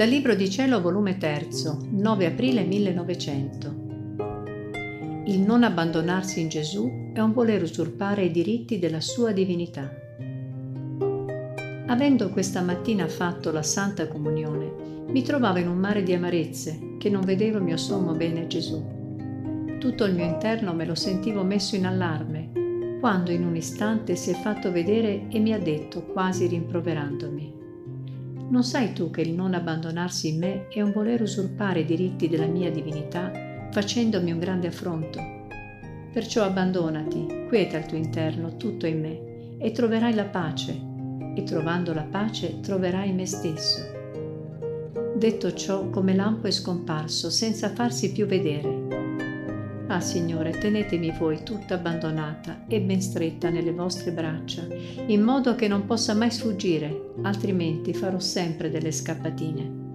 Dal Libro di Cielo, volume 3, 9 aprile 1900. Il non abbandonarsi in Gesù è un voler usurpare i diritti della sua divinità. Avendo questa mattina fatto la Santa Comunione, mi trovavo in un mare di amarezze che non vedevo il mio sommo bene Gesù. Tutto il mio interno me lo sentivo messo in allarme, quando in un istante si è fatto vedere e mi ha detto, quasi rimproverandomi, non sai tu che il non abbandonarsi in me è un voler usurpare i diritti della mia divinità facendomi un grande affronto? Perciò abbandonati, quieta il tuo interno, tutto in me, e troverai la pace, e trovando la pace troverai me stesso. Detto ciò, come lampo è scomparso, senza farsi più vedere. Ah Signore, tenetemi voi tutta abbandonata e ben stretta nelle vostre braccia, in modo che non possa mai sfuggire, altrimenti farò sempre delle scappatine.